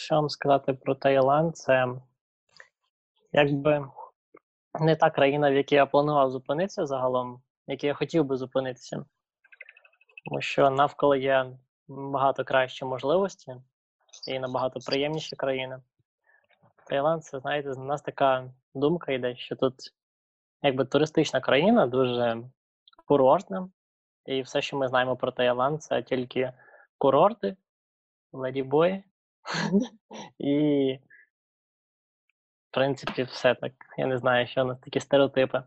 Що вам сказати про Таїланд, це якби не та країна, в якій я планував зупинитися загалом, в якій я хотів би зупинитися. Тому що навколо є багато кращі можливості і набагато приємніші країни. Таїланд, це, знаєте, у нас така думка йде, що тут якби туристична країна, дуже курортна. І все, що ми знаємо про Таїланд, це тільки курорти, ледібої і, в принципі, все так. Я не знаю, що у нас такі стереотипи.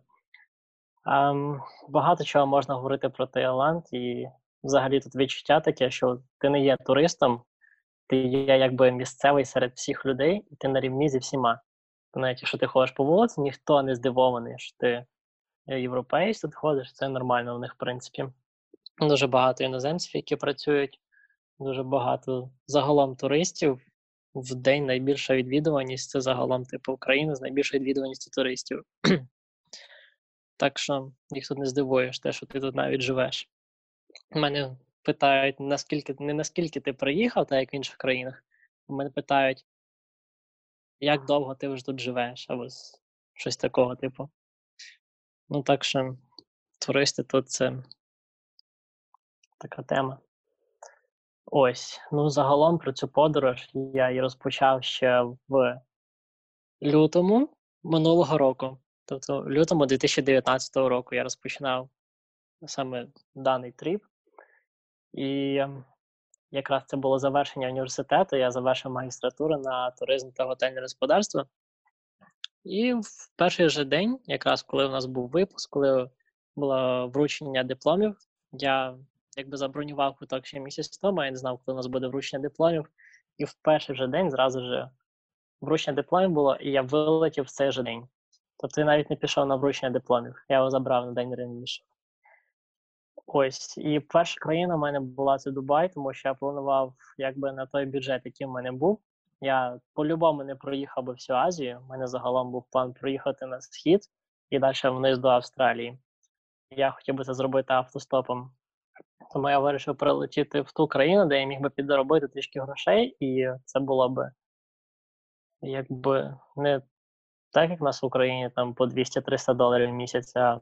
Um, багато чого можна говорити про Таїланд, і взагалі тут відчуття таке, що ти не є туристом, ти є якби місцевий серед всіх людей, і ти на рівні зі всіма. Навіть якщо ти ходиш по вулиці, ніхто не здивований, що ти європейць тут ходиш, це нормально у них, в принципі. Дуже багато іноземців, які працюють, дуже багато загалом туристів. В день найбільша відвідуваність це загалом типу Україна з найбільшою відвідуваністю туристів. так що їх тут не здивуєш, те, що ти тут навіть живеш. Мене питають, наскільки не наскільки ти приїхав, так як в інших країнах. Мене питають, як довго ти вже тут живеш, або щось такого, типу. Ну, так що туристи тут це така тема. Ось. Ну, загалом про цю подорож я її розпочав ще в лютому минулого року. Тобто, в лютому 2019 року я розпочинав саме даний тріп. І якраз це було завершення університету. Я завершив магістратуру на туризм та готельне господарство. І в перший же день, якраз коли у нас був випуск, коли було вручення дипломів, я якби забронював куток ще місяць тому, я не знав, коли у нас буде вручення дипломів. І в перший же день зразу ж вручення дипломів було, і я вилетів в цей же день. Тобто я навіть не пішов на вручення дипломів, я його забрав на день раніше. Ось, і перша країна в мене була це Дубай, тому що я планував якби на той бюджет, який в мене був. Я по-любому не проїхав би всю Азію. У мене загалом був план проїхати на схід і далі вниз до Австралії. Я хотів би це зробити автостопом. Тому я вирішив прилетіти в ту країну, де я міг би підзаробити трішки грошей, і це було би якби не так, як в нас в Україні там по 200-300 доларів в місяць, а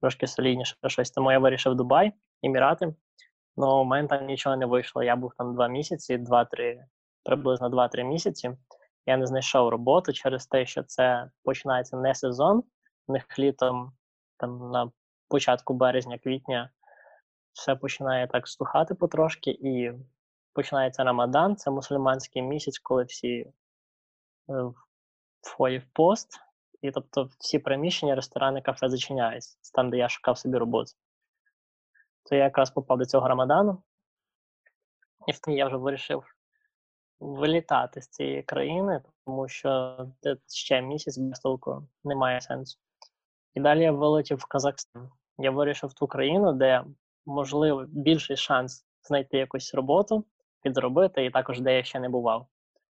трошки солідніше щось. Тому я вирішив Дубай, Емірати. Ну, у мене там нічого не вийшло. Я був там два місяці, два-три, приблизно 2-3 місяці. Я не знайшов роботу через те, що це починається не сезон. У них літом, там на початку березня-квітня, все починає так стухати потрошки, і починається Рамадан, це мусульманський місяць, коли всі е, входять в пост. І тобто всі приміщення, ресторани, кафе зачиняються, там, де я шукав собі роботу. То я якраз попав до цього Рамадану, і в я вже вирішив вилітати з цієї країни, тому що ще місяць без толку немає сенсу. І далі я вилетів в Казахстан. Я вирішив в ту країну, де можливо більший шанс знайти якусь роботу, підзаробити, і також де я ще не бував.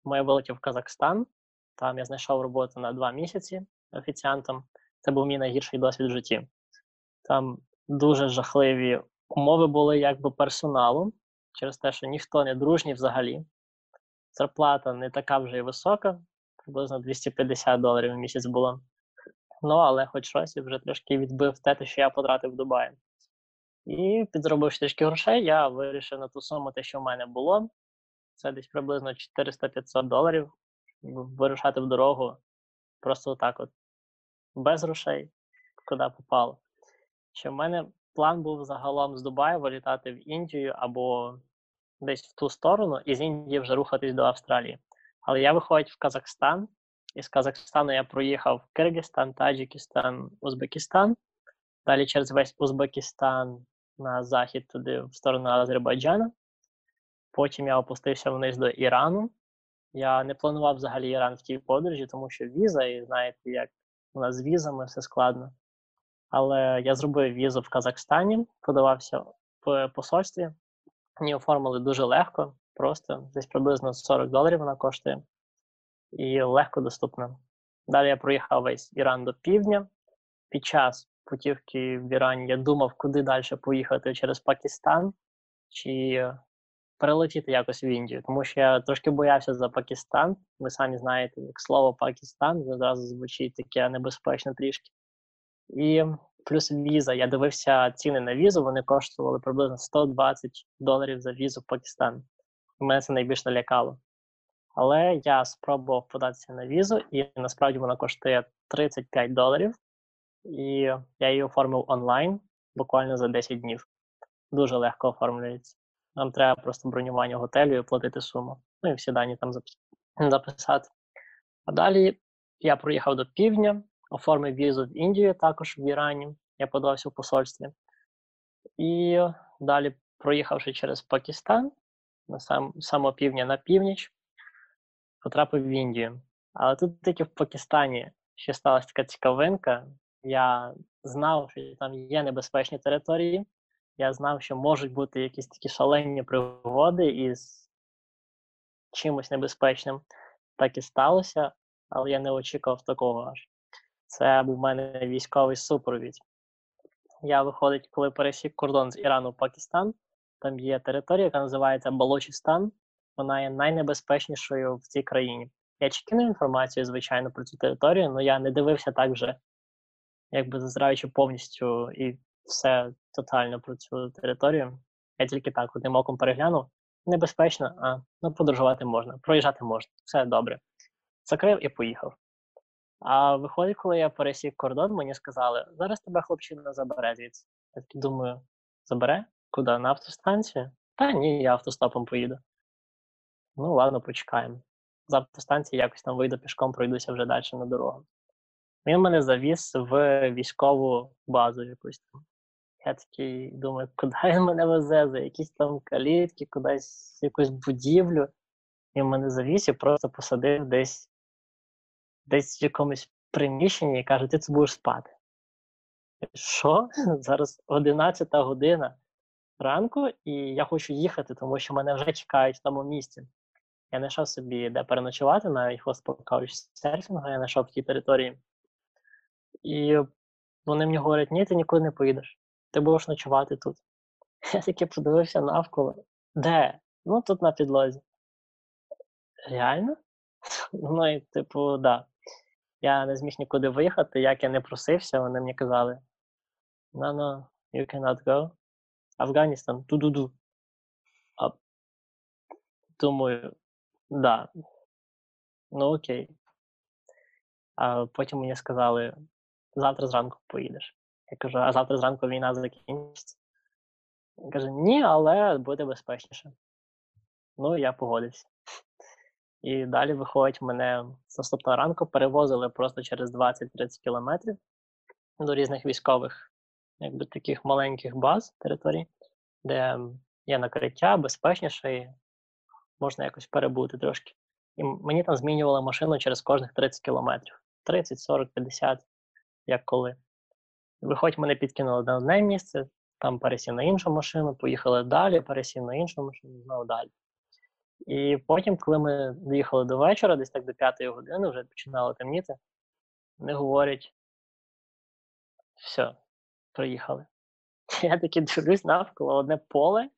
Тому я вилетів в Казахстан, там я знайшов роботу на два місяці офіціантом. Це був мій найгірший досвід в житті. Там дуже жахливі умови були якби персоналу, через те, що ніхто не дружній взагалі. Зарплата не така вже і висока, приблизно 250 доларів в місяць було. Ну, але хоч щось вже трошки відбив те, що я потратив в Дубаї. І підзробивши трішки грошей, я вирішив на ту суму те, що в мене було. Це десь приблизно 400-500 доларів вирушати в дорогу просто так от, без грошей, куди попало. Що в мене план був загалом з Дубаю вилітати в Індію або десь в ту сторону, і з Індії вже рухатись до Австралії. Але я виходить в Казахстан, і з Казахстану я проїхав в Киргизстан, Таджикистан, Узбекистан. Далі через весь Узбекистан на захід туди, в сторону Азербайджану. Потім я опустився вниз до Ірану. Я не планував взагалі Іран в тій подорожі, тому що віза, і знаєте, як у нас з візами все складно. Але я зробив візу в Казахстані, подавався в посольстві. Мені оформили дуже легко, просто десь приблизно 40 доларів вона коштує і легко доступна. Далі я проїхав весь Іран до півдня. Під час путівки в Ірані я думав, куди далі поїхати через Пакистан чи перелетіти якось в Індію, тому що я трошки боявся за Пакистан. Ви самі знаєте, як слово Пакистан одразу звучить таке небезпечно трішки. І плюс віза. Я дивився ціни на візу, вони коштували приблизно 120 доларів за візу в Пакистан. Мене це найбільш налякало. Але я спробував податися на візу, і насправді вона коштує 35 доларів, і я її оформив онлайн буквально за 10 днів. Дуже легко оформлюється. Нам треба просто бронювання готелю і платити суму. Ну і всі дані там записати. А далі я проїхав до півдня, оформив візу в Індію, також в Ірані. Я подався в посольстві. І далі, проїхавши через Пакистан, на сам, само півдня на північ, потрапив в Індію. Але тут тільки в Пакистані ще сталася така цікавинка. Я знав, що там є небезпечні території. Я знав, що можуть бути якісь такі шалені пригоди із чимось небезпечним. Так і сталося, але я не очікував такого аж. Це був в мене військовий супровід. Я виходить, коли пересік кордон з Ірану в Пакистан, там є територія, яка називається Балочистан. Вона є найнебезпечнішою в цій країні. Я чекинув інформацію, звичайно, про цю територію, але я не дивився так же, якби зазираючи повністю і все тотально про цю територію. Я тільки так одним оком переглянув. Небезпечно, а ну подорожувати можна, проїжджати можна, все добре. Закрив і поїхав. А виходить, коли я пересік кордон, мені сказали, зараз тебе хлопчина забере звідси. Я таки думаю, забере? Куди? На автостанцію? Та ні, я автостопом поїду. Ну, ладно, почекаємо. З автостанції якось там вийду пішком, пройдуся вже далі на дорогу. Він мене завіз в військову базу якусь там. Я такий думаю, куди він мене везе, за якісь там калітки, кудись якусь будівлю. Він мене завіз і просто посадив десь десь в якомусь приміщенні і каже, ти це будеш спати. Що? Зараз 11 година ранку, і я хочу їхати, тому що мене вже чекають в тому місці. Я знайшов собі, де переночувати, навіть хостпокауч серфінгу, я знайшов в тій території. І вони мені говорять, ні, ти нікуди не поїдеш. Ти будеш ночувати тут. Я таки подивився навколо. Де? Ну, тут на підлозі. Реально? Ну і, типу, да. Я не зміг нікуди виїхати, як я не просився, вони мені казали: No, no, you cannot go. Афганістан, ту-ду-ду. А думаю, да. Ну окей. А потім мені сказали, завтра зранку поїдеш. Я кажу, а завтра зранку війна закінчиться. Він каже, ні, але буде безпечніше. Ну, я погодився. І далі виходить, мене з наступного ранку перевозили просто через 20-30 кілометрів до різних військових, якби таких маленьких баз територій, де є накриття, безпечніше, і можна якось перебути трошки. І мені там змінювали машину через кожних 30 кілометрів. 30, 40, 50, як коли. Виходить, мене підкинули на одне місце, там пересів на іншу машину, поїхали далі, пересів на іншу машину, знову далі. І потім, коли ми доїхали до вечора, десь так до п'ятої години, вже починало темніти, вони говорять: все, приїхали. Я таки дивлюсь навколо одне поле,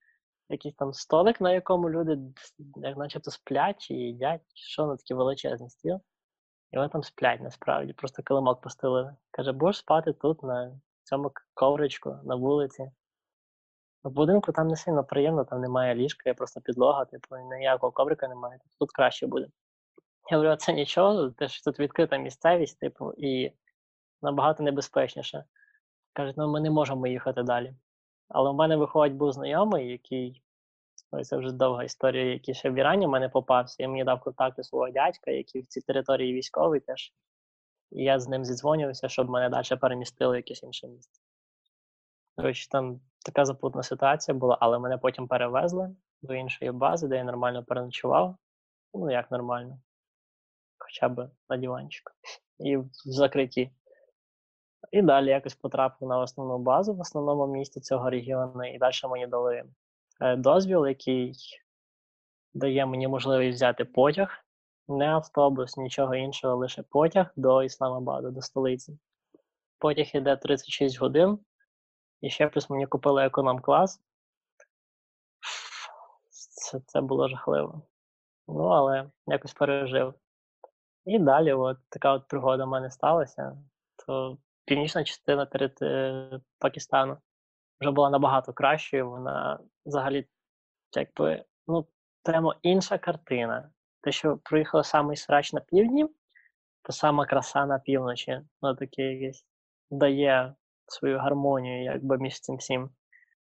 якийсь там столик, на якому люди, як начебто, сплять і їдять, що на такий величезний стіл. І вони там сплять насправді, просто килимок постелили. Каже, будеш спати тут, на цьому ковричку, на вулиці. В будинку там не сильно приємно, там немає ліжка, є просто підлога, типу, ніякого коврика немає, тут краще буде. Я говорю, це нічого, теж тут відкрита місцевість, типу, і набагато небезпечніше. Кажуть, ну ми не можемо їхати далі. Але в мене виходить був знайомий, який, ой, це вже довга історія, який ще в Ірані в мене попався, і мені дав контакти свого дядька, який в цій території військовий теж. І я з ним зідзвонювався, щоб мене далі перемістили в якесь інше місце. Коротше, там така запутна ситуація була, але мене потім перевезли до іншої бази, де я нормально переночував. Ну, як нормально. Хоча б на диванчику. І в закритті. І далі якось потрапив на основну базу в основному місті цього регіону, і далі мені дали дозвіл, який дає мені можливість взяти потяг, не автобус, нічого іншого, лише потяг до Ісламабаду, до столиці. Потяг іде 36 годин. І ще плюс мені купили економ-клас. це це було жахливо. Ну, але якось пережив. І далі от така от пригода в мене сталася. То північна частина е, Пакистану вже була набагато кращою. Вона взагалі, якби, ну, прямо інша картина. Те, що проїхала самий срач на півдні, то сама краса на півночі. Ну, таке якесь дає свою гармонію, якби між цим всім.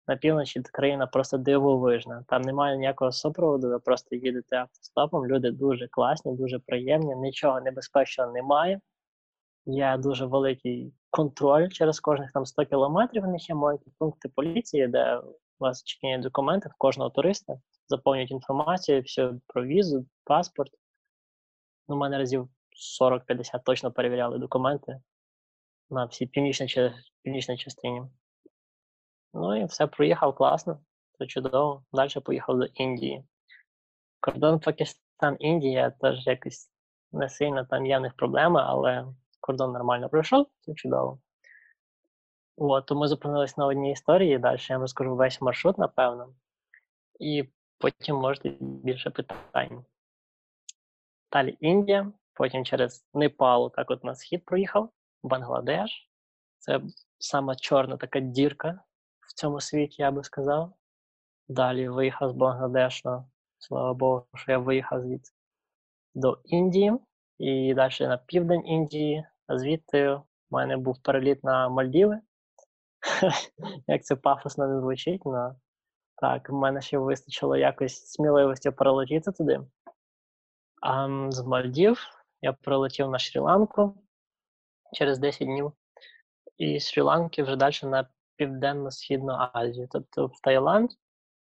На півночі країна просто дивовижна. Там немає ніякого супроводу, ви просто їдете автостопом. Люди дуже класні, дуже приємні, нічого небезпечного немає. Є дуже великий контроль через кожних там 100 кілометрів. У них є маленькі пункти поліції, де вас чекають документи кожного туриста, заповнюють інформацію, все про візу, паспорт. Ну, мене разів 40-50 точно перевіряли документи на всій північній, північній частині. Ну і все проїхав класно, це чудово. Далі поїхав до Індії. Кордон Пакистан, Індія теж якось не сильно там є в них проблеми, але кордон нормально пройшов, це чудово. От, ми зупинились на одній історії, далі я вам розкажу весь маршрут, напевно, і потім можете більше питань. Далі Індія, потім через Непал, так от на схід проїхав, Бангладеш. Це сама чорна така дірка в цьому світі, я би сказав. Далі виїхав з Бангладешу. Слава Богу, що я виїхав звідси до Індії і далі на південь Індії, а звідти в мене був переліт на Мальдіви. Як це пафосно не звучить, але так, в мене ще вистачило якось сміливості прилетіти туди. А з Мальдів я прилетів на Шрі-Ланку через 10 днів, і з Шрі-Ланки вже далі на Південно-Східну Азію, тобто в Таїланд.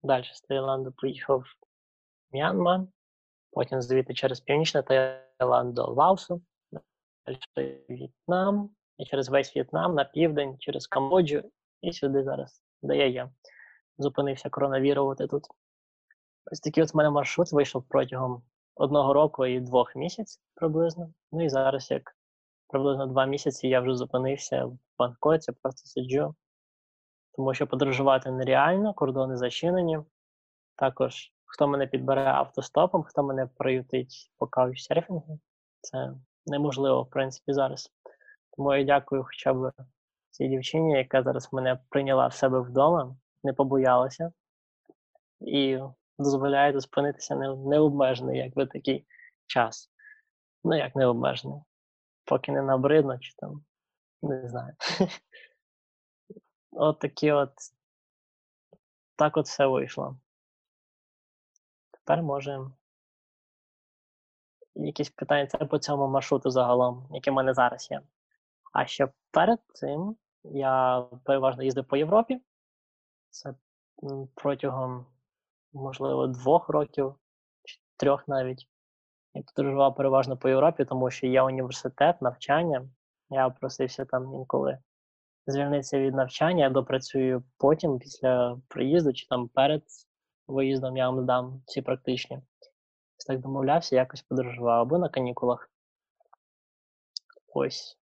Далі з Таїланду поїхав в М'янма, потім звідти через Північний Таїланд до Лаосу, далі В'єтнам, і через весь В'єтнам на південь, через Камбоджу і сюди зараз, де я є. Зупинився коронавірувати тут. Ось такий от в мене маршрут вийшов протягом одного року і двох місяців приблизно. Ну і зараз, як приблизно два місяці, я вже зупинився в Бангкоці, просто сиджу тому що подорожувати нереально, кордони зачинені. Також хто мене підбере автостопом, хто мене приютить по каучсерфінгу, це неможливо, в принципі, зараз. Тому я дякую хоча б цій дівчині, яка зараз мене прийняла в себе вдома, не побоялася і дозволяє зупинитися необмежений, якби такий час. Ну, як необмежений. Поки не набридно, чи там, не знаю. От такі от. Так от все вийшло. Тепер можемо. Якісь питання це по цьому маршруту загалом, який в мене зараз є. А ще перед цим я переважно їздив по Європі. Це протягом, можливо, двох років, чи трьох навіть. Я подорожував переважно по Європі, тому що є університет, навчання. Я просився там інколи звільнитися від навчання, я допрацюю потім, після приїзду, чи там перед виїздом я вам дам всі практичні. Так домовлявся, якось подорожував або на канікулах. Ось.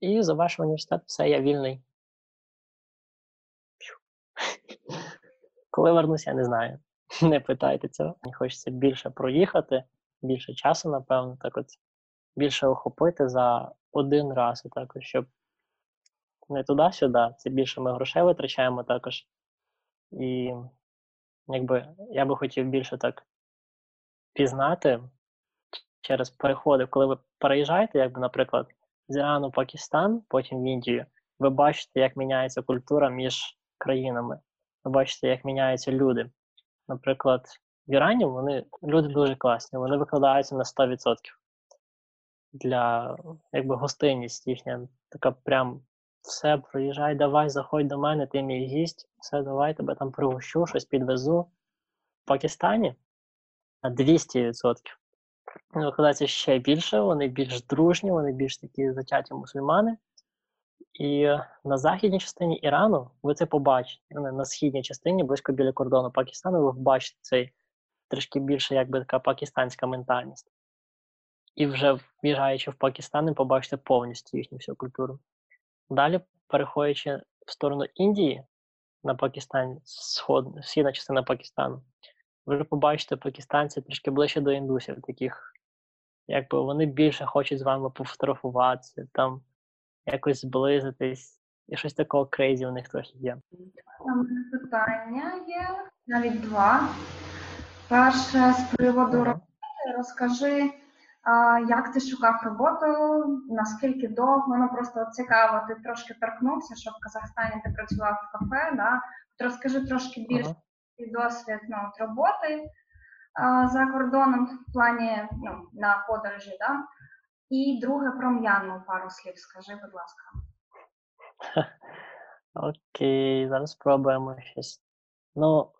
І за ваш університет все, я вільний. Коли вернуся, я не знаю. Не питайте цього. Мені хочеться більше проїхати, більше часу, напевно, так от більше охопити за один раз, так щоб не туди-сюди. Це більше ми грошей витрачаємо також. І якби я би хотів більше так пізнати через переходи, коли ви переїжджаєте, якби, наприклад, з Ірану Пакистан, потім в Індію, ви бачите, як міняється культура між країнами. Ви бачите, як міняються люди. Наприклад, в Ірані вони люди дуже класні, вони викладаються на 100%. Для якби гостинність їхня така прям все, приїжджай, давай, заходь до мене, ти мій гість, все, давай тебе там пригощу, щось підвезу. В Пакистані на 200%. Викладається ще більше, вони більш дружні, вони більш такі затяті мусульмани. І на західній частині Ірану ви це побачите. На східній частині, близько біля кордону Пакистану, ви бачите цей трішки більше, якби така пакистанська ментальність. І вже в'їжджаючи в Пакистан, ви побачите повністю їхню всю культуру. Далі, переходячи в сторону Індії на Пакистан, сход, східна частина Пакистану, ви побачите пакистанців трішки ближче до індусів, таких, якби вони більше хочуть з вами пофотографуватися, там якось зблизитись, і щось такого крейзі у них трохи є. У мене питання є, навіть два. Перше з приводу роботи. Розкажи, як ти шукав роботу, наскільки довго, ну просто цікаво, ти трошки торкнувся, що в Казахстані ти працював в кафе, да? Розкажи трошки більше Мгм. Свій досвід ну, от роботи а, за кордоном в плані ну, на подорожі, да? І друге про М'янму пару слів скажи, будь ласка. Окей, зараз спробуємо щось. Ну,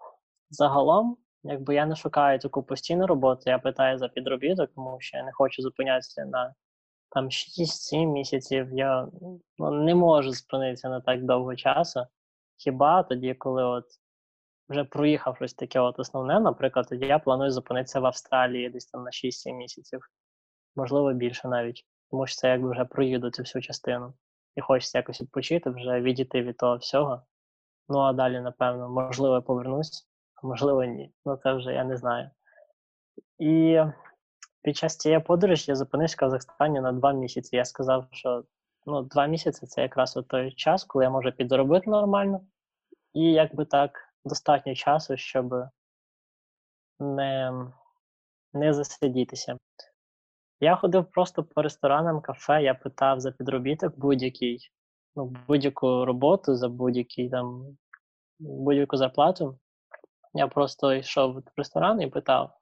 загалом, якби я не шукаю таку постійну роботу, я питаю за підробіток, тому що я не хочу зупинятися на там 6-7 місяців. Я ну, не можу зупинитися на так довго часу. Хіба тоді, коли от вже проїхав щось таке от основне, наприклад, я планую зупинитися в Австралії десь там на 6-7 місяців, можливо, більше навіть, тому що це якби вже проїду цю всю частину. І хочеться якось відпочити, вже відійти від того всього. Ну а далі, напевно, можливо, повернусь, а можливо, ні. Ну це вже я не знаю. І під час цієї подорожі я зупинився в Казахстані на два місяці. Я сказав, що ну, два місяці це якраз той час, коли я можу підзаробити нормально, і якби так достатньо часу, щоб не, не засидітися. Я ходив просто по ресторанам, кафе, я питав за підробіток будь-який, ну, будь-яку роботу за будь-який там будь-яку зарплату. Я просто йшов в ресторан і питав.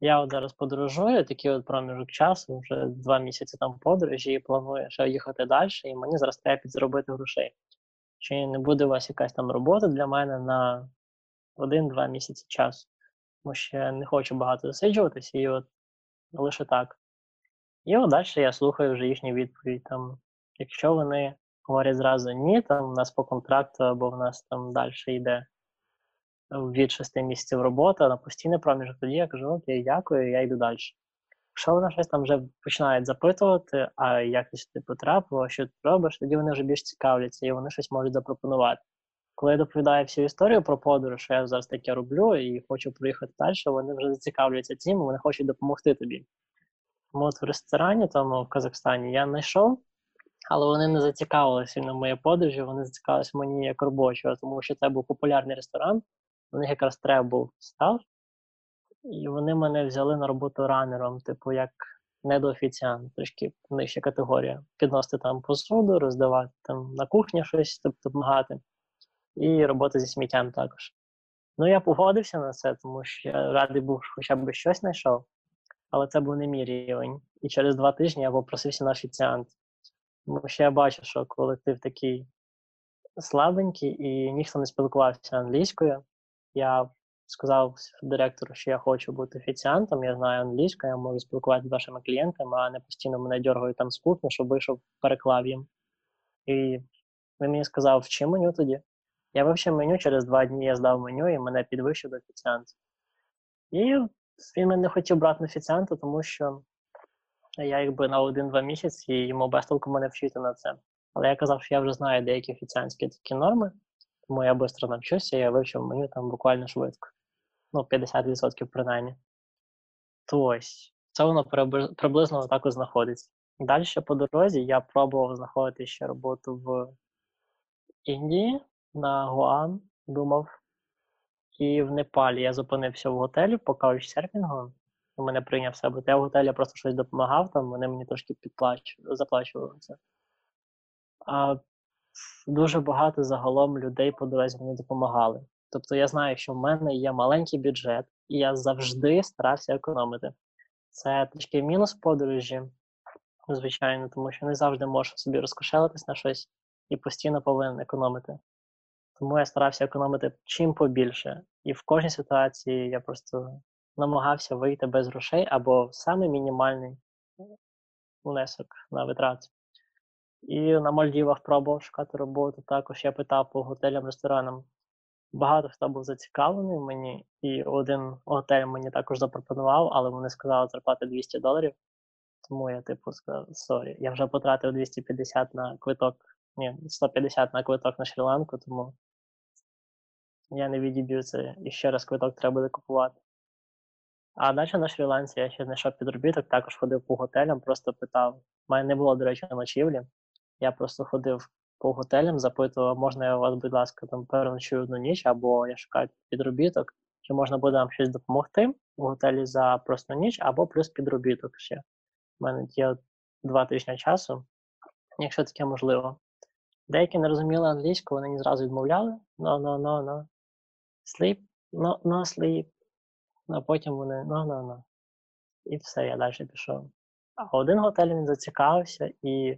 Я от зараз подорожую, такий от проміжок часу, вже два місяці там подорожі, і планую ще їхати далі, і мені зараз треба підзаробити грошей. Чи не буде у вас якась там робота для мене на один-два місяці часу? Тому що я не хочу багато засиджуватися, і от лише так. І от далі я слухаю вже їхню відповідь. Там, якщо вони говорять зразу ні, там у нас по контракту, або в нас там далі йде від 6 місяців робота на постійний проміжок, тоді я кажу, окей, дякую, я йду далі. Якщо вони щось там вже починають запитувати, а якось ти потрапило, що ти робиш, тоді вони вже більш цікавляться і вони щось можуть запропонувати. Коли я доповідаю всю історію про подорож, що я зараз таке роблю і хочу проїхати далі, вони вже зацікавляться цим, вони хочуть допомогти тобі. Тому от в ресторані, тому в Казахстані, я знайшов, але вони не зацікавилися на моїй подорожі, вони зацікавилися мені як робочого, тому що це був популярний ресторан, у них якраз треба був став, і вони мене взяли на роботу ранером, типу, як недоофіціант, трішки нижча категорія. Підносити там посуду, роздавати там на кухні щось, тобто допомагати, і робота зі сміттям також. Ну, я погодився на це, тому що я радий був, що хоча б щось знайшов, але це був не мій рівень. І через два тижні я попросився на офіціант. Тому що я бачу, що колектив такий слабенький і ніхто не спілкувався англійською. Я сказав директору, що я хочу бути офіціантом, я знаю англійську, я можу спілкуватися з вашими клієнтами, а не постійно мене дергають там з кухні, щоб вийшов переклав їм. І він мені сказав, вчи меню тоді. Я вивчив меню, через два дні я здав меню і мене підвищив до офіціанта. І він мене не хотів брати на офіціанта, тому що я якби на один-два місяці і йому без толку мене вчити на це. Але я казав, що я вже знаю деякі офіціантські такі норми, тому я швидко навчуся, я вивчив меню там буквально швидко. Ну, 50% принаймні. То ось, це воно приблизно так і знаходиться. Далі по дорозі я пробував знаходити ще роботу в Індії на Гуан, думав. І в Непалі я зупинився в готелі по каучсерфінгу. Мене прийняв себе. Я в готелі просто щось допомагав, там вони мені трошки заплачували це. А дуже багато загалом людей по дорозі мені допомагали. Тобто я знаю, що в мене є маленький бюджет, і я завжди старався економити. Це трішки мінус подорожі, звичайно, тому що не завжди можеш собі розкошелитись на щось і постійно повинен економити. Тому я старався економити чим побільше. І в кожній ситуації я просто намагався вийти без грошей або саме мінімальний внесок на витрати. І на Мальдівах пробував шукати роботу. Також я питав по готелям, ресторанам. Багато хто був зацікавлений мені, і один готель мені також запропонував, але вони сказали зарплати 200 доларів. Тому я, типу, сказав, sorry, я вже потратив 250 на квиток, ні, 150 на квиток на Шрі-Ланку, тому я не відіб'ю це і ще раз квиток треба буде купувати. А далі на Шрі-Ланці я ще знайшов підробіток, також ходив по готелям, просто питав. У мене не було, до речі, ночівлі. Я просто ходив по готелям, запитував, можна я у вас, будь ласка, там переночую одну ніч, або я шукаю підробіток, чи можна буде вам щось допомогти в готелі за просто ніч, або плюс підробіток ще. У мене є два тижні часу, якщо таке можливо. Деякі не розуміли англійську, вони не зразу відмовляли. No, no, no, no. Sleep, no, no sleep. А потім вони no, no, no. І все, я далі пішов. А один готель він зацікавився, і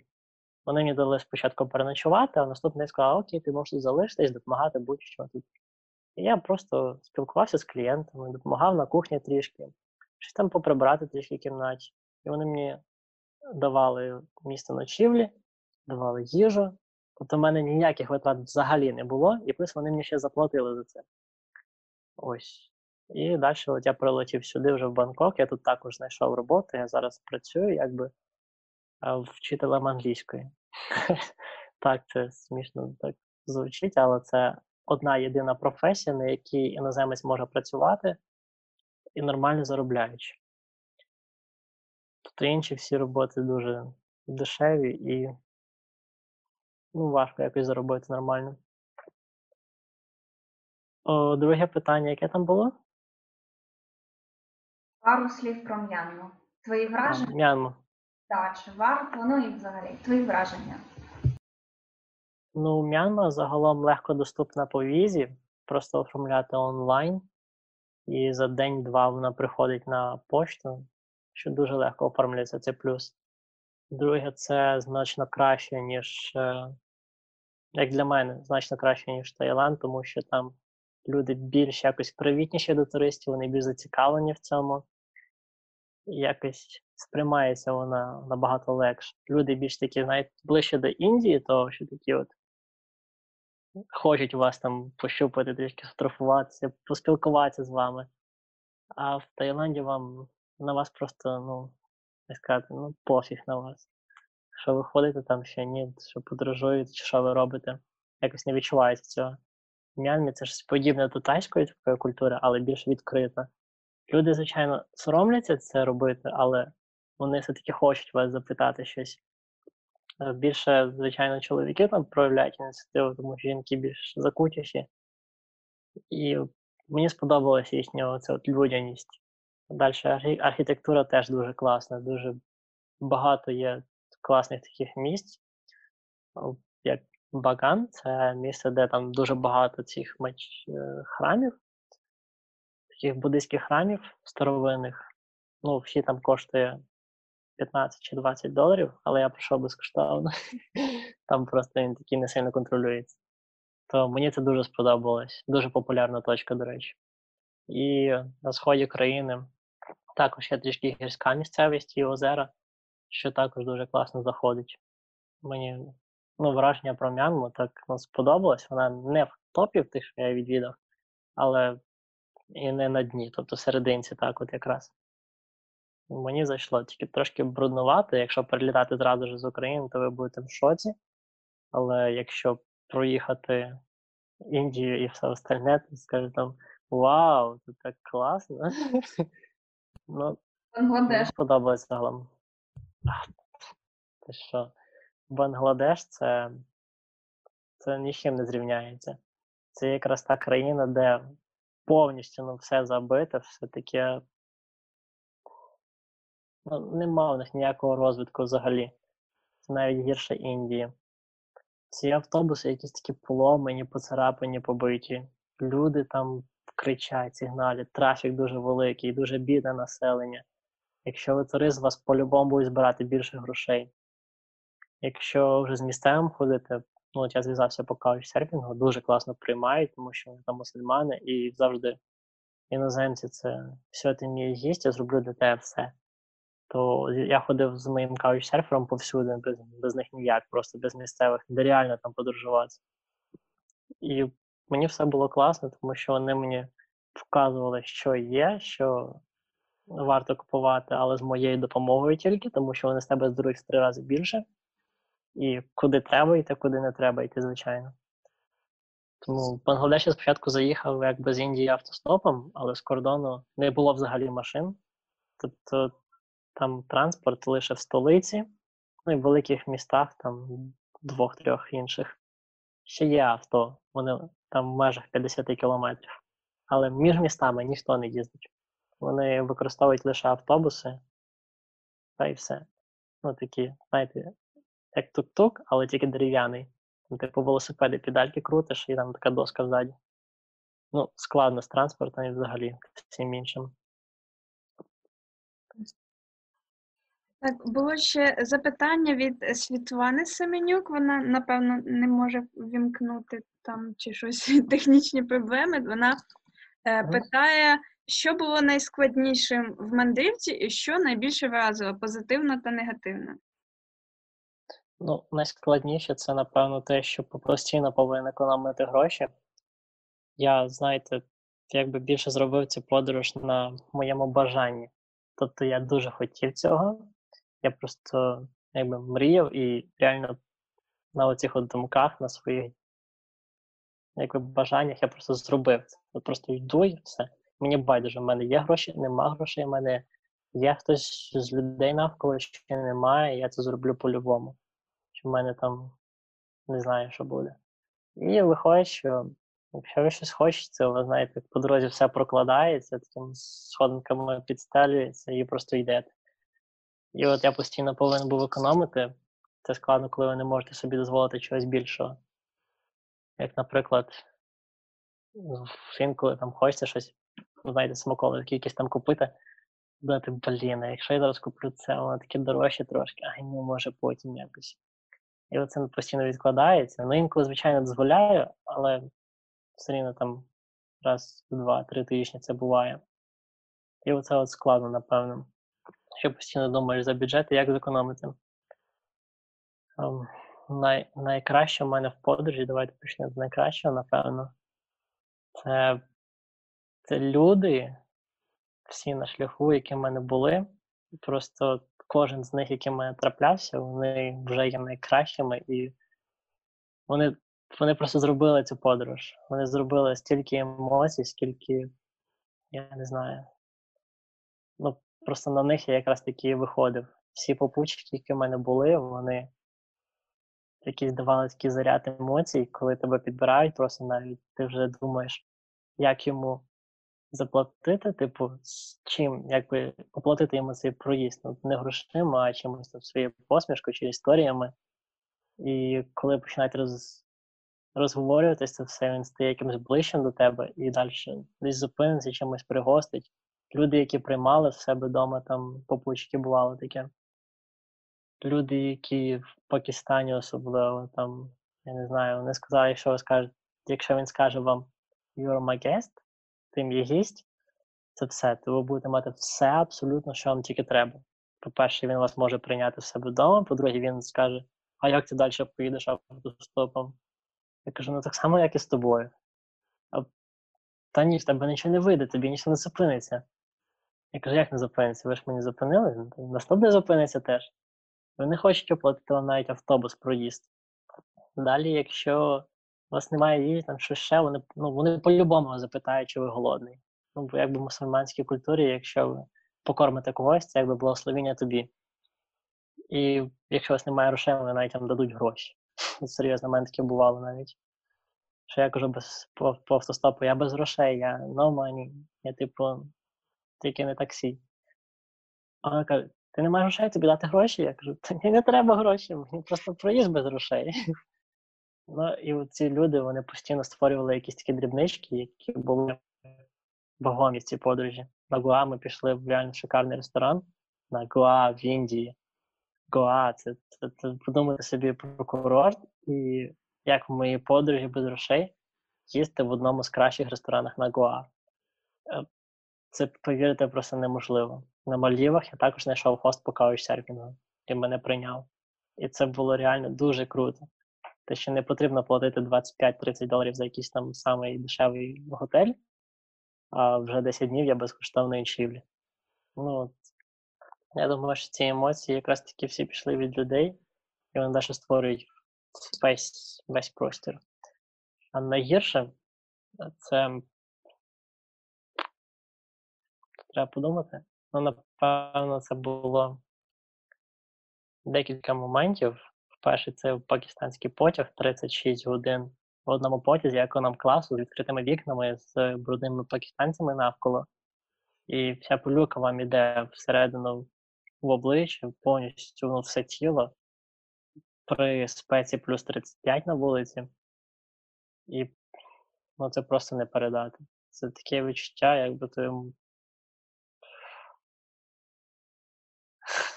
вони мені дали спочатку переночувати, а наступний сказав, окей, ти можеш залишитись, допомагати будь-що тут. І я просто спілкувався з клієнтами, допомагав на кухні трішки, щось там поприбирати трішки в кімнаті. І вони мені давали місце ночівлі, давали їжу. Тобто в мене ніяких витрат взагалі не було, і плюс вони мені ще заплатили за це. Ось. І далі от я прилетів сюди вже в Бангкок, я тут також знайшов роботу, я зараз працюю якби вчителем англійської. Так, це смішно так звучить, але це одна єдина професія, на якій іноземець може працювати і нормально заробляючи. Тобто інші всі роботи дуже дешеві і ну, важко якось заробити нормально. О, Друге питання, яке там було? Пару слів про М'янму. Твої враження? М'янму. Так, чи варто, ну і взагалі, твої враження. Ну, М'янма загалом легко доступна по візі, просто оформляти онлайн, і за день-два вона приходить на пошту, що дуже легко оформлюється, це плюс. Друге, це значно краще, ніж, е, як для мене, значно краще, ніж Таїланд, тому що там люди більш якось привітніші до туристів, вони більш зацікавлені в цьому. Якось сприймається вона набагато легше. Люди більш такі, знаєте, ближче до Індії, то що такі от хочуть вас там пощупати, трішки сфотографуватися, поспілкуватися з вами. А в Таїланді вам на вас просто, ну, як сказати, ну, пофіг на вас. Що ви ходите там ще ні, що подорожуєте, чи що ви робите. Якось не відчувається цього. В М'янмі це ж подібне до тайської такої культури, але більш відкрита. Люди, звичайно, соромляться це робити, але вони все-таки хочуть вас запитати щось. Е, більше, звичайно, чоловіки там проявляють ініціативу, тому що жінки більш закутіші. І мені сподобалася їхня оця от людяність. Далі архітектура теж дуже класна, дуже багато є класних таких місць, як Баган, це місце, де там дуже багато цих меч е, таких буддийських храмів старовинних. Ну, всі там коштує 15 чи 20 доларів, але я пройшов безкоштовно. Там просто він такий не сильно контролюється. То мені це дуже сподобалось. Дуже популярна точка, до речі. І на сході країни також є трішки гірська місцевість і озера, що також дуже класно заходить. Мені ну, враження про Мянму так ну, сподобалось. Вона не в топі тих, що я відвідав, але і не на дні, тобто в серединці, так, от якраз. Мені зайшло тільки трошки бруднувати. Якщо перелітати зразу ж з України, то ви будете в шоці. Але якщо проїхати Індію і все остальне, то скажете там Вау, це так класно. Ну, Мені сподобалось загалом. Те що, Бангладеш це це нічим не зрівняється. Це якраз та країна, де повністю ну, все забите, все таке Ну, нема в них ніякого розвитку взагалі. Це навіть гірше Індії. Ці автобуси якісь такі поломані, поцарапані, побиті. Люди там кричать, сигналять, трафік дуже великий, дуже бідне населення. Якщо ви турист, вас по-любому будуть збирати більше грошей. Якщо вже з місцевим ходити, ну от я зв'язався по каучсерфінгу, дуже класно приймають, тому що вони там мусульмани і завжди іноземці це все ти мій гість, я зроблю для тебе все то я ходив з моїм каучсерфером повсюди, без без них ніяк, просто без місцевих, нереально там подорожувати. І мені все було класно, тому що вони мені вказували, що є, що варто купувати, але з моєю допомогою тільки, тому що вони з тебе здадуть в три рази більше. І куди треба йти, куди не треба йти, звичайно. Тому в Бангладеш спочатку заїхав якби з Індії автостопом, але з кордону не було взагалі машин. Тобто там транспорт лише в столиці, ну і в великих містах, там двох-трьох інших. Ще є авто, вони там в межах 50 кілометрів. Але між містами ніхто не їздить. Вони використовують лише автобуси, та й все. Ну, такі, знаєте, як тук-тук, але тільки дерев'яний. Там, Типу велосипеди, педальки крутиш, і там така доска ззаді. Ну, складно з транспортом і взагалі всім іншим. Так, було ще запитання від е, Світлани Семенюк. Вона, напевно, не може вімкнути там чи щось технічні проблеми. Вона е, питає, що було найскладнішим в мандрівці і що найбільше вразило, позитивно та негативно. Ну, найскладніше це, напевно, те, що постійно повинен економити гроші. Я, знаєте, якби більше зробив цю подорож на моєму бажанні. Тобто я дуже хотів цього. Я просто якби мріяв і реально на оцих от думках, на своїх якби бажаннях я просто зробив це. Я просто йду і все. Мені байдуже, в мене є гроші, нема грошей, в мене є хтось з людей навколо, чи немає, я це зроблю по-любому. Чи в мене там не знаю, що буде. І виходить, що якщо ви щось хочете, ви знаєте, по дорозі все прокладається, такими сходинками підстелюється і просто йдете. І от я постійно повинен був економити. Це складно, коли ви не можете собі дозволити чогось більшого. Як, наприклад, інколи там хочеться щось, знаєте, смаколики якісь там купити, дати, блін, а якщо я зараз куплю це, воно таке дорожче трошки, ай, ну може потім якось. І оце постійно відкладається. Ну, інколи, звичайно, дозволяю, але все рівно там раз, два-три тижні це буває. І оце от складно, напевно. Що постійно думаєш за бюджет і як зекономити. Ем, най, найкраще в мене в подорожі, давайте почнемо з найкращого, напевно. Це, це люди, всі на шляху, які в мене були. Просто кожен з них, який в траплявся, вони вже є найкращими, і вони, вони просто зробили цю подорож. Вони зробили стільки емоцій, скільки, я не знаю. Ну, просто на них я якраз таки виходив. Всі попутчики, які в мене були, вони якісь давали такий заряд емоцій, коли тебе підбирають, просто навіть ти вже думаєш, як йому заплатити, типу, з чим, якби оплатити йому цей проїзд. Ну, не грошима, а чимось там своєю посмішкою чи історіями. І коли починають роз, розговорюватися це все, він стає якимось ближчим до тебе і далі десь зупиниться, чимось пригостить. Люди, які приймали в себе вдома, там попучки бувало таке. Люди, які в Пакистані особливо, там, я не знаю, вони сказали, якщо ви скажете, якщо він скаже вам You're my guest, ти мій гість, це все. То ви будете мати все абсолютно, що вам тільки треба. По-перше, він вас може прийняти в себе вдома, по-друге, він скаже, а як ти далі поїдеш автостопом? Я кажу, ну так само, як і з тобою. Та ні, в тебе нічого не вийде, тобі нічого не зупиниться. Я кажу, як не зупиниться? Ви ж мені зупинили? Наступне зупиниться теж. Ви не хочете оплатити вам навіть автобус проїзд. Далі, якщо у вас немає їжі, там щось ще, вони ну, вони по-любому запитають, чи ви голодний. Ну, бо якби в мусульманській культурі, якщо ви покормите когось, це якби благословіння тобі. І якщо у вас немає грошей, вони навіть вам дадуть гроші. Серйозно, в мене таке бувало навіть. Що я кажу без по, по автостопу, я без грошей, я no money, я типу тільки не таксі. А вона каже, ти не маєш грошей, тобі дати гроші? Я кажу, та мені не треба гроші, мені просто проїзд без грошей. Ну і ці люди вони постійно створювали якісь такі дрібнички, які були вагомі в цій подорожі. На Гоа ми пішли в реально шикарний ресторан. На Гоа в Індії. Гоа, це, це, це подумати собі про курорт, і як в моїй подорожі без грошей їсти в одному з кращих ресторанів на Гоа. Це повірити просто неможливо. На Мальдівах я також знайшов хост по каучсерфінгу, і мене прийняв. І це було реально дуже круто. Те, що не потрібно платити 25-30 доларів за якийсь там самий дешевий готель, а вже 10 днів я безкоштовної ночівлі. Ну, я думаю, що ці емоції якраз таки всі пішли від людей, і вони навіть створюють весь, весь простір. А найгірше це треба подумати. Ну, напевно, це було декілька моментів. Перший це пакистанський потяг 36 годин в одному потязі економ-класу з відкритими вікнами, з брудними пакистанцями навколо. І вся пилюка вам іде всередину в обличчя, повністю ну, все тіло при спеці плюс 35 на вулиці. І ну, це просто не передати. Це таке відчуття, якби ти.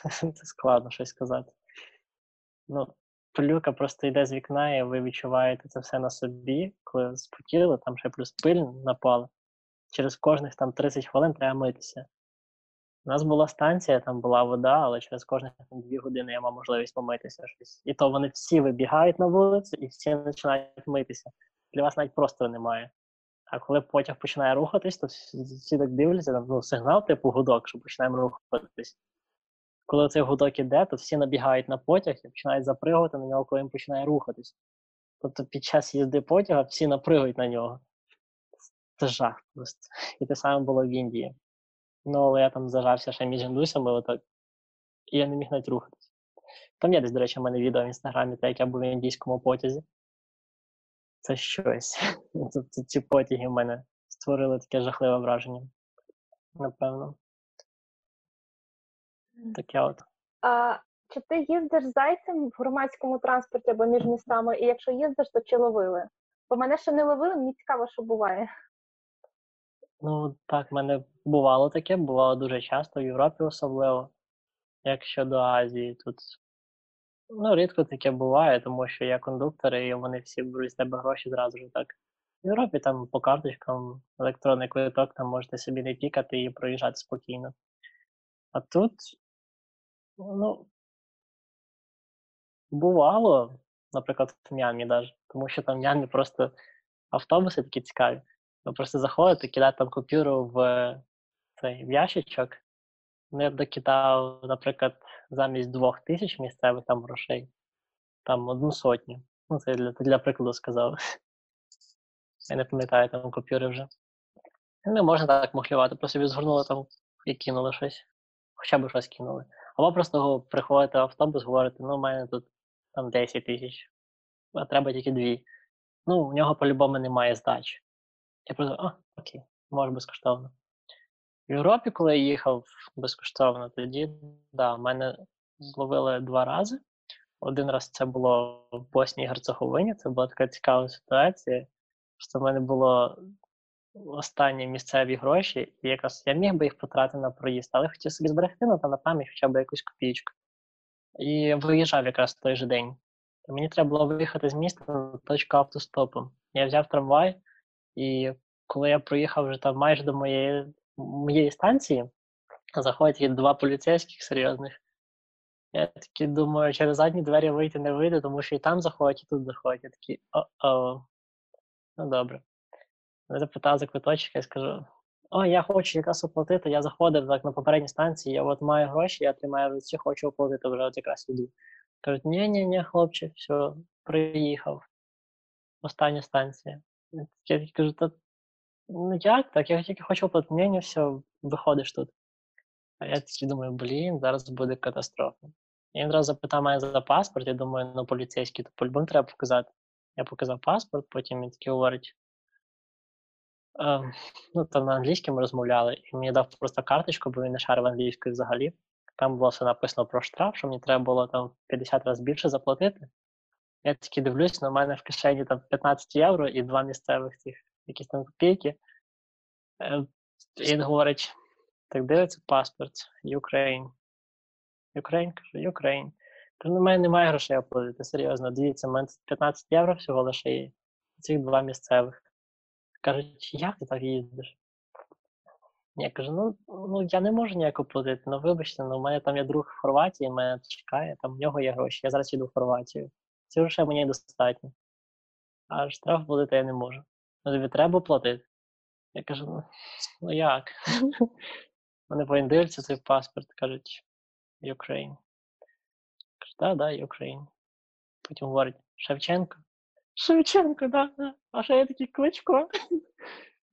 Це складно щось сказати. Ну, пилюка просто йде з вікна, і ви відчуваєте це все на собі, коли спотіли, там ще плюс пиль напала. Через кожних там 30 хвилин треба митися. У нас була станція, там була вода, але через кожних там, 2 години я мав можливість помитися щось. І то вони всі вибігають на вулицю і всі починають митися. Для вас навіть просто немає. А коли потяг починає рухатись, то всі так дивляться, там ну, сигнал типу гудок, що починаємо рухатись. Коли цей гудок іде, то всі набігають на потяг і починають запригувати на нього, коли він починає рухатись. Тобто під час їзди потяга всі напригають на нього. Це жах просто. І те саме було в Індії. Ну, але я там зажався ще між індусами, отак, і я не міг навіть рухатись. Там є десь, до речі, в мене відео в інстаграмі, те, як я був в індійському потязі. Це щось. Тобто ці потяги в мене створили таке жахливе враження. Напевно. Таке от. А чи ти їздиш зайцем в громадському транспорті або між містами? І якщо їздиш, то чи ловили? Бо мене ще не ловили, мені цікаво, що буває. Ну, так, в мене бувало таке, бувало дуже часто, в Європі особливо, як щодо Азії. Тут ну, рідко таке буває, тому що є кондуктори, і вони всі беруть з тебе гроші зразу ж так. В Європі там по карточкам електронний квиток, там можете собі не пікати і проїжджати спокійно. А тут, ну, бувало, наприклад, в М'янмі навіть, тому що там в М'янмі просто автобуси такі цікаві. Ви просто заходите, кидаєте там купюру в цей в ящичок. Ну, я б докидав, наприклад, замість двох тисяч місцевих там грошей, там одну сотню. Ну, це для для прикладу сказав. Я не пам'ятаю там купюри вже. Не можна так махлювати, просто собі згорнули там і кинули щось. Хоча б щось кинули. Або просто приходите в автобус, говорите, ну, у мене тут там 10 тисяч, а треба тільки дві. Ну, у нього по-любому немає здачі. Я просто, а, окей, може безкоштовно. В Європі, коли я їхав безкоштовно, тоді, да, мене зловили два рази. Один раз це було в Боснії і Герцеговині, це була така цікава ситуація, що в мене було останні місцеві гроші, і якраз я міг би їх потратити на проїзд, але хотів собі зберегти, ну, там на пам'ять хоча б якусь копійку. І виїжджав якраз в той же день. Мені треба було виїхати з міста на точку автостопу. Я взяв трамвай. І коли я проїхав вже там майже до моєї моєї станції, заходять два поліцейських серйозних. Я такий думаю, через задні двері вийти не вийде, тому що і там заходять, і тут заходять. Я такий о-о. Ну добре. Я запитав за квиточок, я скажу: О, я хочу якраз оплатити. Я заходив так на попередній станції, я от маю гроші, я тримаю в руці, хочу оплатити, вже от якраз йду. Кажуть, ні ні ні хлопче, все, приїхав. Остання станція. Я кажу, та ну як так? Я тільки хочу оплатити, все, виходиш тут. А я такий думаю, блін, зараз буде катастрофа. І він одразу запитав мене за паспорт, я думаю, ну поліцейський, то по-любому треба показати. Я показав паспорт, потім він такий говорить. Е, ну, там на англійському розмовляли, і мені дав просто карточку, бо він не шарив англійською взагалі. Там було все написано про штраф, що мені треба було там 50 разів більше заплатити. Я таки дивлюсь, на мене в кишені там 15 євро і два місцевих цих якісь там копійки. Е, він говорить: так дивиться паспорт, Ukraine. Ukraine, каже, Ukraine. Кажу, на мене немає грошей оплатити, серйозно. Дивіться, у мене 15 євро всього лише є. Цих два місцевих. Кажуть, як ти так їздиш? Я кажу, ну ну я не можу ніяк оплатити, ну вибачте, ну у мене там є друг в Хорватії, мене чекає, там в нього є гроші, я зараз їду в Хорватію. Ці грошей мені достатньо. А штраф платити я не можу. Ну, тобі треба платити. Я кажу, ну, ну як? Вони повинні дивляться цей паспорт, кажуть, Ukraine. Кажу, так, да, Ukraine. Потім говорить, Шевченко. Шевченко, да, да. А ще є такий кличко.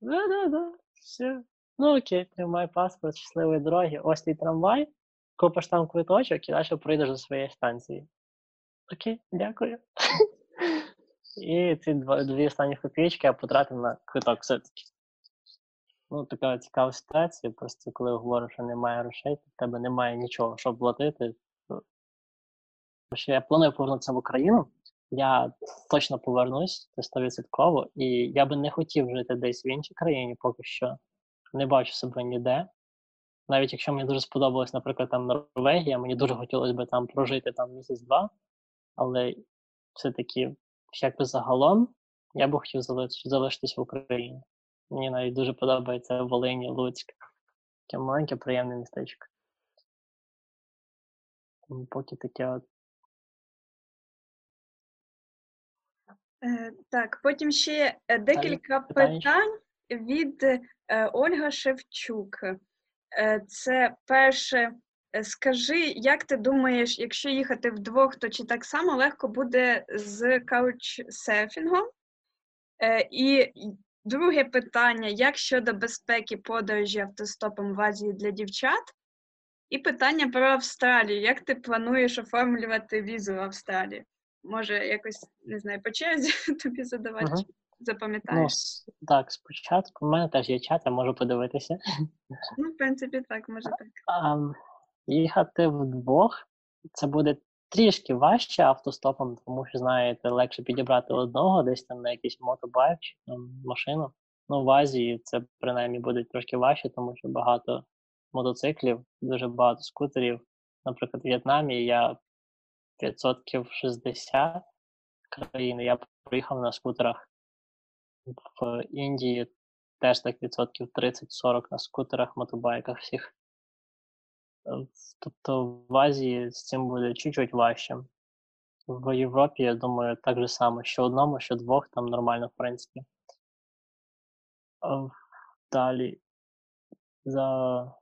Да, да, да. Все. Ну окей, тримай паспорт, щасливої дороги. Ось твій трамвай, купиш там квиточок і далі прийдеш до своєї станції. Окей, дякую. І ці дві останні копійки я потратив на квиток все-таки. Ну, така цікава ситуація. Просто коли говорю, що немає грошей, то в тебе немає нічого, щоб платити. я планую повернутися в Україну. Я точно повернусь, це стовідсотково, і я би не хотів жити десь в іншій країні поки що. Не бачу себе ніде. Навіть якщо мені дуже сподобалось, наприклад, там Норвегія, мені дуже хотілося б там прожити там місяць-два, але все-таки, якби загалом, я би хотів залишитись в Україні. Мені навіть дуже подобається Волині, Луцьк. Таке маленьке, приємне містечко. Поки таке от. Так, потім ще е, декілька питань від е, Ольга Шевчук. Е, Це перше, е, скажи, як ти думаєш, якщо їхати вдвох, то чи так само легко буде з каучсерфінгом? Е, І друге питання: як щодо безпеки подорожі автостопом в Азії для дівчат? І питання про Австралію. Як ти плануєш оформлювати візу в Австралії? Може, якось не знаю, по черзі тобі задавати, Ну, запам'ятаєш? с- так, спочатку. У мене теж є чат, я можу подивитися. Ну, в принципі, так, може так. Ам, їхати вдвох це буде трішки важче автостопом, тому що, знаєте, легше підібрати одного десь там на якийсь мотобайк чи там машину. Ну, в Азії це принаймні буде трошки важче, тому що багато мотоциклів, дуже багато скутерів. Наприклад, в В'єтнамі я 560 країни, я проїхав на скутерах. В Індії теж так відсотків 30-40 на скутерах, мотобайках всіх. Тобто в Азії з цим буде чуть-чуть важче. В Європі, я думаю, так же само, що одному, що двох, там нормально, в принципі. Далі за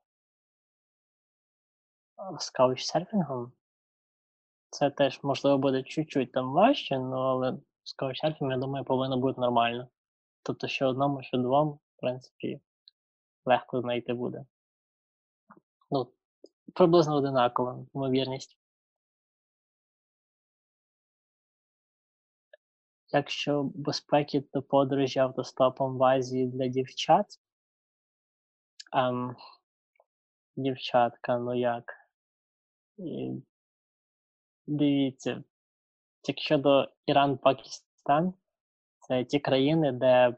каучсерфінгом. Це теж, можливо, буде чуть-чуть там важче, ну, але з каучсерфінгом, я думаю, повинно бути нормально. Тобто, що одному, що двом, в принципі, легко знайти буде. Ну, приблизно одинакова ймовірність. Якщо безпеки до подорожі автостопом в Азії для дівчат, ем, дівчатка, ну як? Дивіться, якщо до Іран, Пакистан, це ті країни, де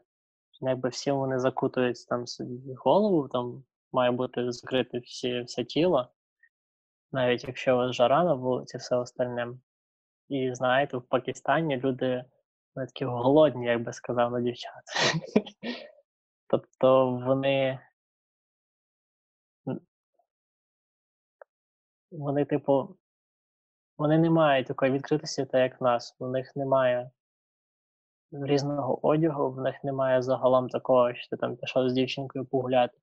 якби всі вони закутують там собі голову, там має бути закрите всі, все тіло, навіть якщо у вас жара на вулиці, все остальне. І знаєте, в Пакистані люди вони такі голодні, як би сказав на дівчат. тобто вони. Вони, типу, вони не мають такої відкритості, так як в нас. У них немає різного одягу, в них немає загалом такого, що ти там пішов з дівчинкою погуляти.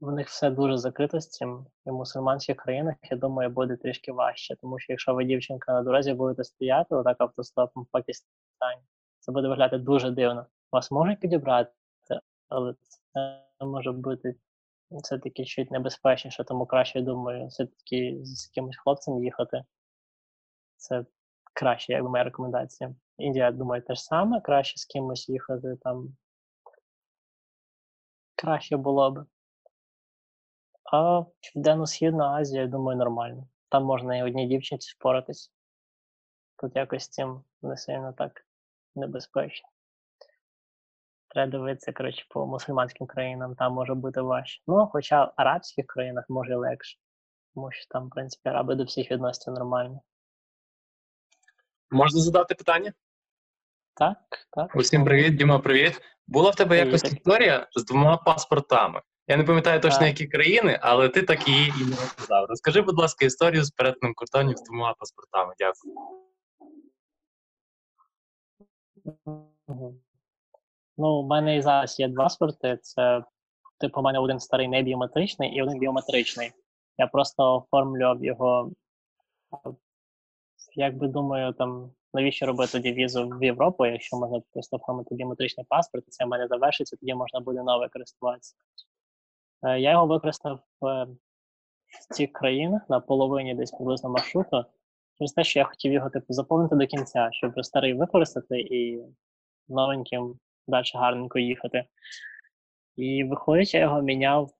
В них все дуже закрито з цим. І в мусульманських країнах, я думаю, буде трішки важче, тому що якщо ви дівчинка на дорозі будете стояти, отак автостопом в Пакистані, це буде виглядати дуже дивно. Вас можуть підібрати, але це може бути все-таки чуть небезпечніше, тому краще, думаю, все-таки з якимось хлопцем їхати. Це краще, як моя рекомендація. Індія, думаю, те ж саме, краще з кимось їхати там. Краще було б. А Південно-Східна Азія, я думаю, нормально. Там можна і одній дівчинці впоратись. Тут якось з цим не сильно так небезпечно. Треба дивитися, коротше, по мусульманським країнам, там може бути важче. Ну, хоча в арабських країнах може легше. Тому що там, в принципі, араби до всіх відносяться нормально. Можна задати питання? Так, так. Усім привіт, Діма, привіт. Була в тебе якась історія з двома паспортами. Я не пам'ятаю точно, Так. які країни, але ти так її і не розказав. Розкажи, будь ласка, історію з перетином кордонів з двома паспортами. Дякую. Ну, у мене і зараз є два спорти. Це, типу, у мене один старий не біометричний і один біометричний. Я просто оформлював його, як би думаю, там навіщо робити тоді візу в Європу, якщо можна просто оформити біометричний паспорт, і це в мене завершиться, тоді можна буде нове користуватися. Е, Я його використав е, в цих країнах на половині десь приблизно маршруту, через те, що я хотів його типу заповнити до кінця, щоб старий використати і новеньким далі гарненько їхати. І виходить, я його міняв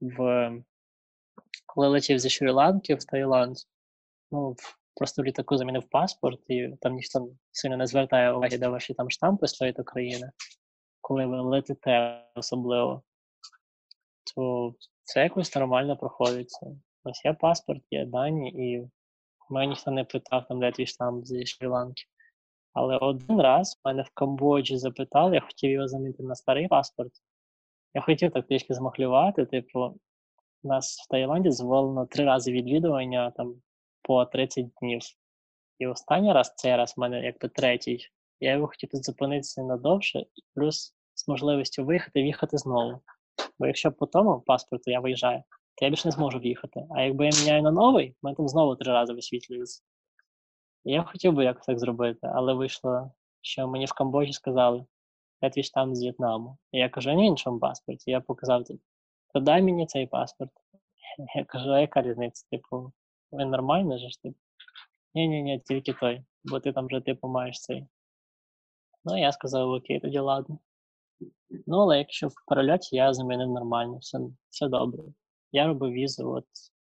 в коли летів зі Шрі-Ланки в Таїланд. Ну, просто в літаку замінив паспорт, і там ніхто сильно не звертає уваги, де ваші там штампи з тої країни. Коли ви летите особливо, то це якось нормально проходиться. Ось є паспорт, є дані, і мене ніхто не питав, там, де твій штамп зі Шрі-Ланки. Але один раз мене в Камбоджі запитали, я хотів його замінити на старий паспорт. Я хотів так трішки змахлювати, типу, нас в Таїланді дозволено три рази відвідування там по 30 днів. І останній раз, цей раз в мене якби третій, я його хотів тут зупинитися надовше, плюс з можливістю виїхати в'їхати знову. Бо якщо по тому паспорту я виїжджаю, то я більше не зможу в'їхати. А якби я міняю на новий, в мене там знову три рази висвітлюється. Я хотів би якось так зробити, але вийшло, що мені в Камбоджі сказали, де твій штамп з В'єтнаму. І я кажу, ні, іншому паспорті. Я показав, типу, то дай мені цей паспорт. Я кажу, а яка різниця? Типу, ви нормально же ж типу? Ні, ні, ні, тільки той, бо ти там вже типу маєш цей. Ну, я сказав, окей, тоді ладно. Ну, але якщо в перельоті я замінив нормально, все, все добре. Я робив візу, от.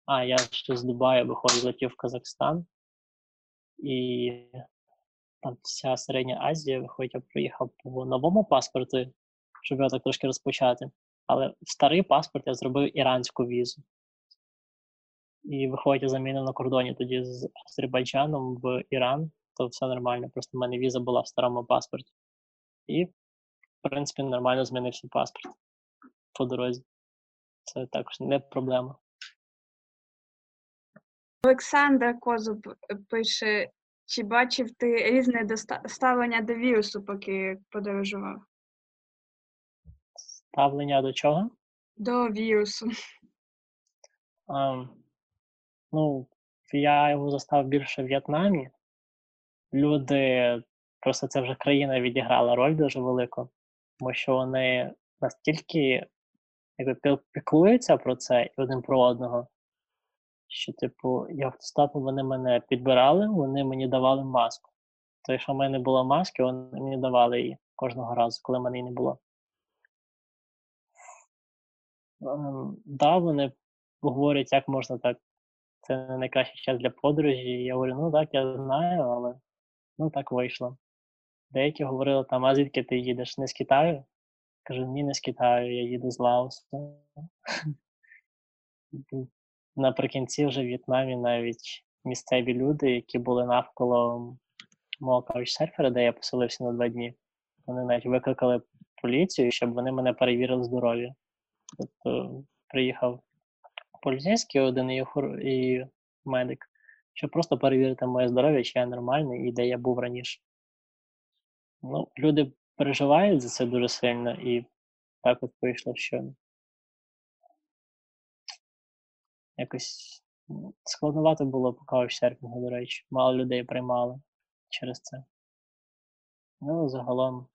А, я ще з Дубаю виходив, летів в Казахстан. І там вся Середня Азія, виходить, я приїхав по новому паспорту, щоб його так трошки розпочати. Але в старий паспорт я зробив іранську візу. І виходить, я замінив на кордоні тоді з Азербайджаном в Іран, то все нормально. Просто в мене віза була в старому паспорті. І, в принципі, нормально змінився паспорт по дорозі. Це також не проблема. Олександр Козуб пише: чи бачив ти різне ставлення до вірусу, поки подорожував? Ставлення до чого? До вірусу. Ем, ну, я його застав більше в В'єтнамі. Люди, просто це вже країна відіграла роль дуже велику, тому що вони настільки якби, піклуються про це один про одного, що, типу, я автостопом вони мене підбирали, вони мені давали маску. То якщо в мене не було маски, вони мені давали її кожного разу, коли в мене її не було. Ем, да, вони говорять, як можна так. Це не найкращий час для подорожі. Я говорю, ну так, я знаю, але ну так вийшло. Деякі говорили там, а звідки ти їдеш? Не з Китаю? Кажу, ні, не з Китаю, я їду з Лаосу. Наприкінці вже в В'єтнамі навіть місцеві люди, які були навколо мого каучсерфера, де я поселився на два дні, вони навіть викликали поліцію, щоб вони мене перевірили здоров'я. Тобто приїхав поліцейський один і, і медик, щоб просто перевірити моє здоров'я, чи я нормальний і де я був раніше. Ну, люди переживають за це дуже сильно, і так от вийшло, що якось м, складновато було по каучсерфінгу, до речі. Мало людей приймали через це. Ну, загалом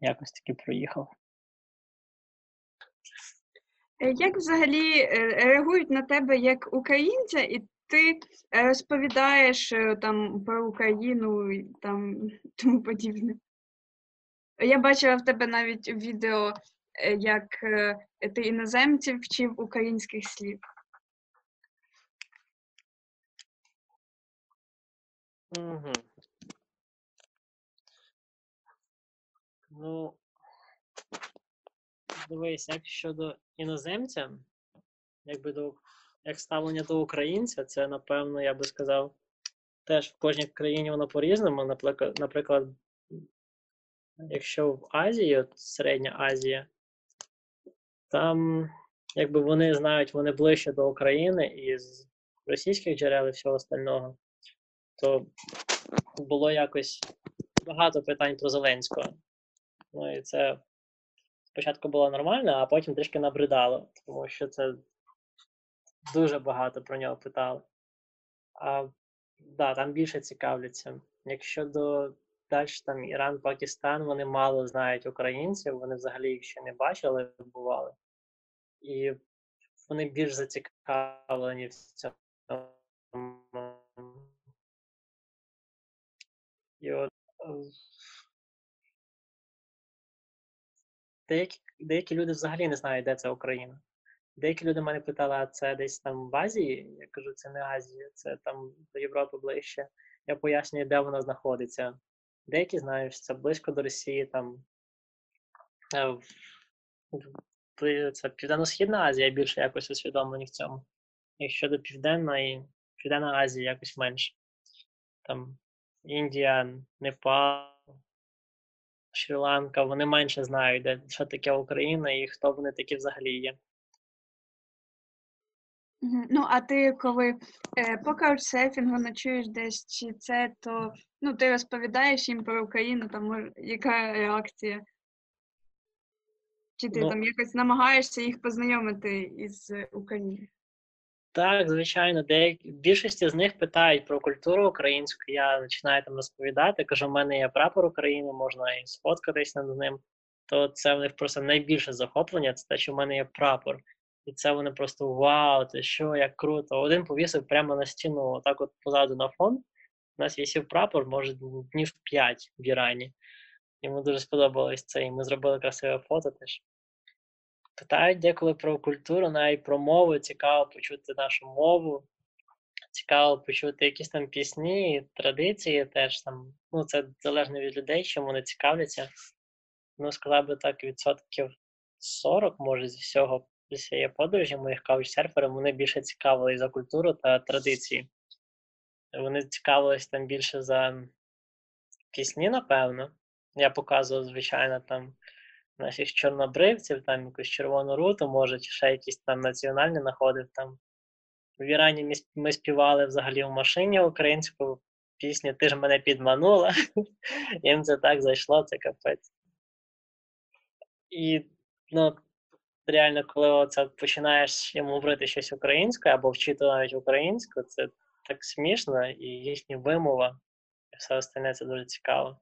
якось таки проїхав. Е, Як взагалі е, реагують на тебе як українця, і ти е, розповідаєш там про Україну і там тому подібне? Я бачила в тебе навіть відео, як ти іноземців вчив українських слів. Угу. Ну, дивись, як щодо іноземця, якби до як ставлення до українця, це напевно, я би сказав, теж в кожній країні воно по-різному. Наприклад, якщо в Азії, от Середня Азія, там якби вони знають, вони ближче до України із російських джерел і всього остального, то було якось багато питань про Зеленського. Ну і це спочатку було нормально, а потім трішки набридало, тому що це дуже багато про нього питали. А да, там більше цікавляться. Якщо до далі там Іран, Пакистан, вони мало знають українців, вони взагалі їх ще не бачили, бували. І вони більш зацікавлені в цьому. І от деякі, деякі люди взагалі не знають, де це Україна. Деякі люди мене питали, а це десь там в Азії? Я кажу, це не Азія, це там до Європи ближче. Я пояснюю, де вона знаходиться. Деякі знають, що це близько до Росії, там е, це Південно-Східна Азія більше якось усвідомлені в цьому. Якщо до Південної, Південна Азія якось менше. Там Індія, Непал, Шрі-Ланка, вони менше знають, де, що таке Україна і хто вони такі взагалі є. Ну, а ти коли е, по каучсерфінгу ночуєш десь, чи це, то ну, ти розповідаєш їм про Україну, там може, яка реакція? Чи ти Ну, там якось намагаєшся їх познайомити із Україною? Так, звичайно, деякі більшості з них питають про культуру українську. Я починаю там розповідати, кажу, в мене є прапор України, можна і сфоткатись над ним. То це в них просто найбільше захоплення, це те, що в мене є прапор. І це вони просто вау, ти що, як круто. Один повісив прямо на стіну, отак от позаду на фон. У нас висів прапор, може, днів 5 в Ірані. Йому дуже сподобалось це, і ми зробили красиве фото теж. Питають деколи про культуру, навіть про мову. Цікаво почути нашу мову. Цікаво почути якісь там пісні, традиції теж там. Ну, це залежно від людей, чим вони цікавляться. Ну, сказав би так, відсотків 40, може, зі всього з цієї подорожі моїх каучсерферів, вони більше цікавились за культуру та традиції. Вони цікавились там більше за пісні, напевно. Я показував, звичайно, там наших чорнобривців, там якусь червону руту, може, чи ще якісь там національні знаходив. Там. В Ірані ми, співали взагалі в машині українську пісню Ти ж мене підманула. Їм це так зайшло, це капець. І ну, реально, коли оце починаєш йому говорити щось українською або вчити навіть українську, це так смішно, і їхня вимова, і все остальне це дуже цікаво.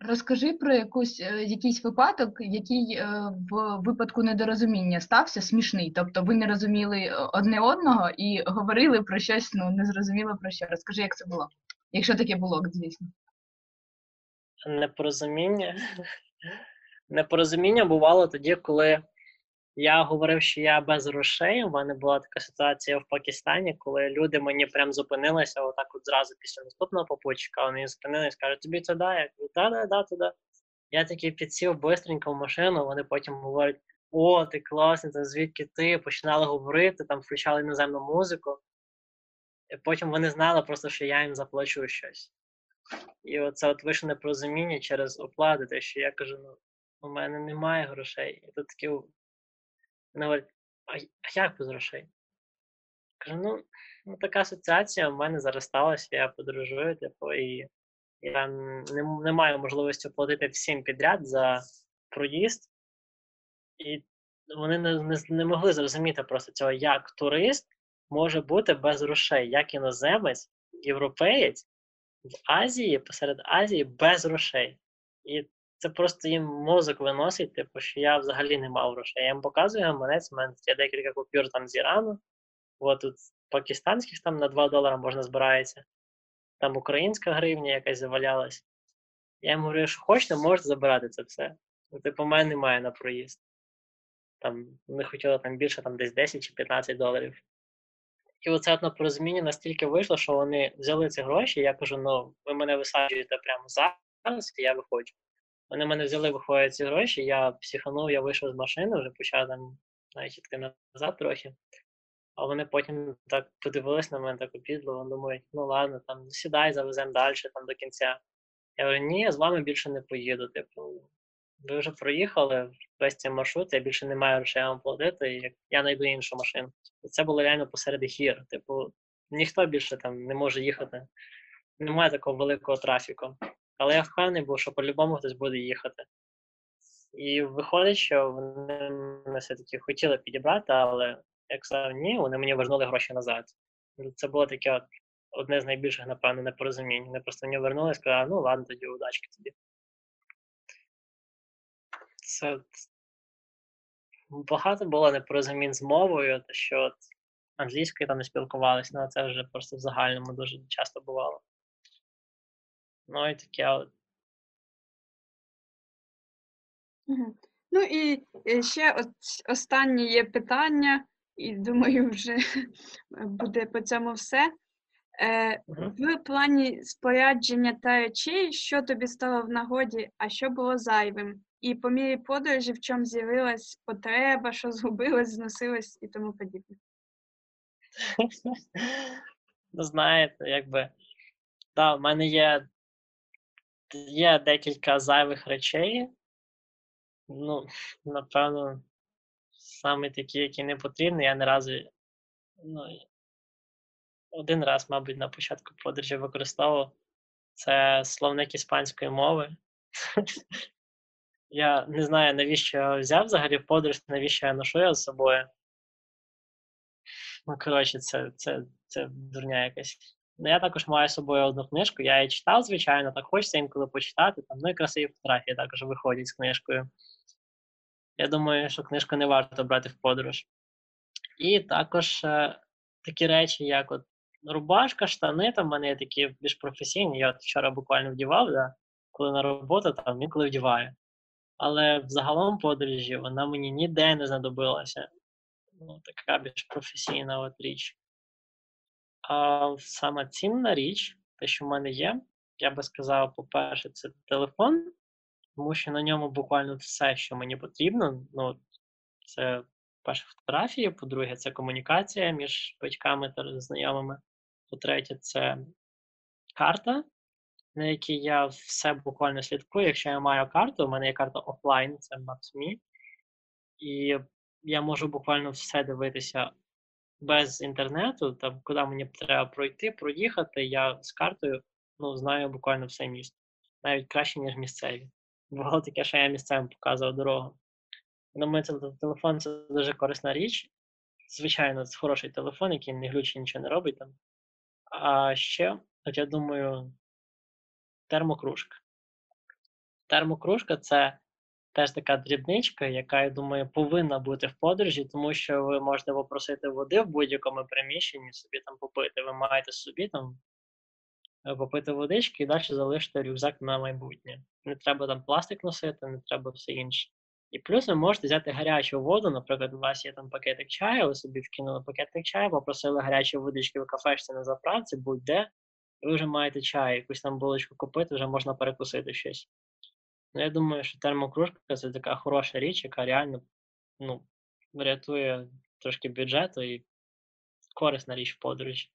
Розкажи про якусь, е, якийсь випадок, який е, в випадку недорозуміння стався смішний. Тобто ви не розуміли е, одне одного і говорили про щось, ну не зрозуміло про що. Розкажи, як це було. Якщо таке було, звісно. непорозуміння. Непорозуміння бувало тоді, коли я говорив, що я без грошей. У мене була така ситуація в Пакистані, коли люди мені прям зупинилися отак от зразу після наступного попутчика. Вони зупинились, кажуть, тобі туди? Я кажу, да, да, да, туди. Я такий підсів бистренько в машину, вони потім говорять: о, ти класний, та звідки ти? Починали говорити, там включали іноземну музику. І потім вони знали просто, що я їм заплачу щось. І оце от вийшло непорозуміння через оплати, те, що я кажу, ну, у мене немає грошей. І тут такі вони говорять, а, як без грошей? Кажу, ну, ну така асоціація в мене зараз сталася, я подорожую, типу, і я не, не маю можливості платити всім підряд за проїзд. І вони не, не, не могли зрозуміти просто цього, як турист може бути без грошей, як іноземець, європеєць в Азії, посеред Азії без грошей. І це просто їм мозок виносить, типу, що я взагалі не мав грошей. Я їм показую гаманець, у мене є декілька купюр там з Ірану, от тут пакистанських там на 2 долара можна збирається, там українська гривня якась завалялась. Я їм говорю, що хочете, можете забирати це все. Ну, типу, в мене немає на проїзд. Там вони хотіли там більше там десь 10 чи 15 доларів. І оце одно порозуміння настільки вийшло, що вони взяли ці гроші. Я кажу: ну, ви мене висаджуєте прямо зараз, і я виходжу. Вони мене взяли, виходять ці гроші, я психанув, я вийшов з машини, вже почав там навіть йти назад трохи. А вони потім так подивились на мене так опізливо, думають, ну ладно, там сідай, завеземо далі там до кінця. Я говорю, ні, я з вами більше не поїду. Типу, ви вже проїхали весь цей маршрут, я більше не маю грошей вам платити, і я знайду іншу машину. Це було реально посеред гір. Типу, ніхто більше там не може їхати. Немає такого великого трафіку. Але я впевнений був, що по-любому хтось буде їхати. І виходить, що вони мене все-таки хотіли підібрати, але як сказав, ні, вони мені вернули гроші назад. Це було таке от, одне з найбільших, напевно, непорозумінь. Вони просто мені вернули і сказали, ну ладно, тоді удачки тобі. Це багато було непорозумінь з мовою, що от англійською там не спілкувалися, ну це вже просто в загальному дуже часто бувало. Ну і таке от. Ну і е, ще от останнє є питання, і думаю, вже буде по цьому все. Е, в плані спорядження та речей, що тобі стало в нагоді, а що було зайвим? І по мірі подорожі, в чому з'явилась потреба, що згубилось, зносилось і тому подібне. Ну, знаєте, якби. Да, в мене є, є декілька зайвих речей. Ну, напевно, саме такі, які не потрібні, я не разу. Ну, один раз, мабуть, на початку подорожі використовував. Це словник іспанської мови. Я не знаю, навіщо я взяв взагалі подорож, навіщо я ношу його з собою. Ну, коротше, це, це, це дурня якась. Ну, я також маю з собою одну книжку, я її читав, звичайно, так хочеться інколи почитати. Там, ну і красиві фотографії також виходять з книжкою. Я думаю, що книжку не варто брати в подорож. І також е, такі речі, як от рубашка, штани, там в мене є такі більш професійні. Я от вчора буквально вдівав, да, коли на роботу, там інколи вдіваю. Але взагалом подорожі вона мені ніде не знадобилася. Ну, така більш професійна от річ. А сама цінна річ, те, що в мене є, я би сказав, по-перше, це телефон, тому що на ньому буквально все, що мені потрібно. Ну, це перше фотографії, по-друге, це комунікація між батьками та знайомими. По-третє, це карта, на якій я все буквально слідкую. Якщо я маю карту, у мене є карта офлайн, це Maps.me, і я можу буквально все дивитися без інтернету, там, куди мені треба пройти, проїхати, я з картою ну, знаю буквально все місто. Навіть краще, ніж місцеві. Було таке, що я місцевим показував дорогу. Думаю, це телефон це дуже корисна річ. Звичайно, це хороший телефон, який не глючить, нічого не робить там. А ще, от я думаю, термокружка. Термокружка це теж така дрібничка, яка, я думаю, повинна бути в подорожі, тому що ви можете попросити води в будь-якому приміщенні, собі там попити. Ви маєте собі там е, попити водички і далі залишити рюкзак на майбутнє. Не треба там пластик носити, не треба все інше. І плюс ви можете взяти гарячу воду, наприклад, у вас є там пакетик чаю, ви собі вкинули пакетик чаю, попросили гарячої водички в кафешці на заправці, будь-де, ви вже маєте чай, якусь там булочку купити, вже можна перекусити щось. Ну, я думаю, що термокружка це така хороша річ, яка реально ну, врятує трошки бюджету і корисна річ в подорожі.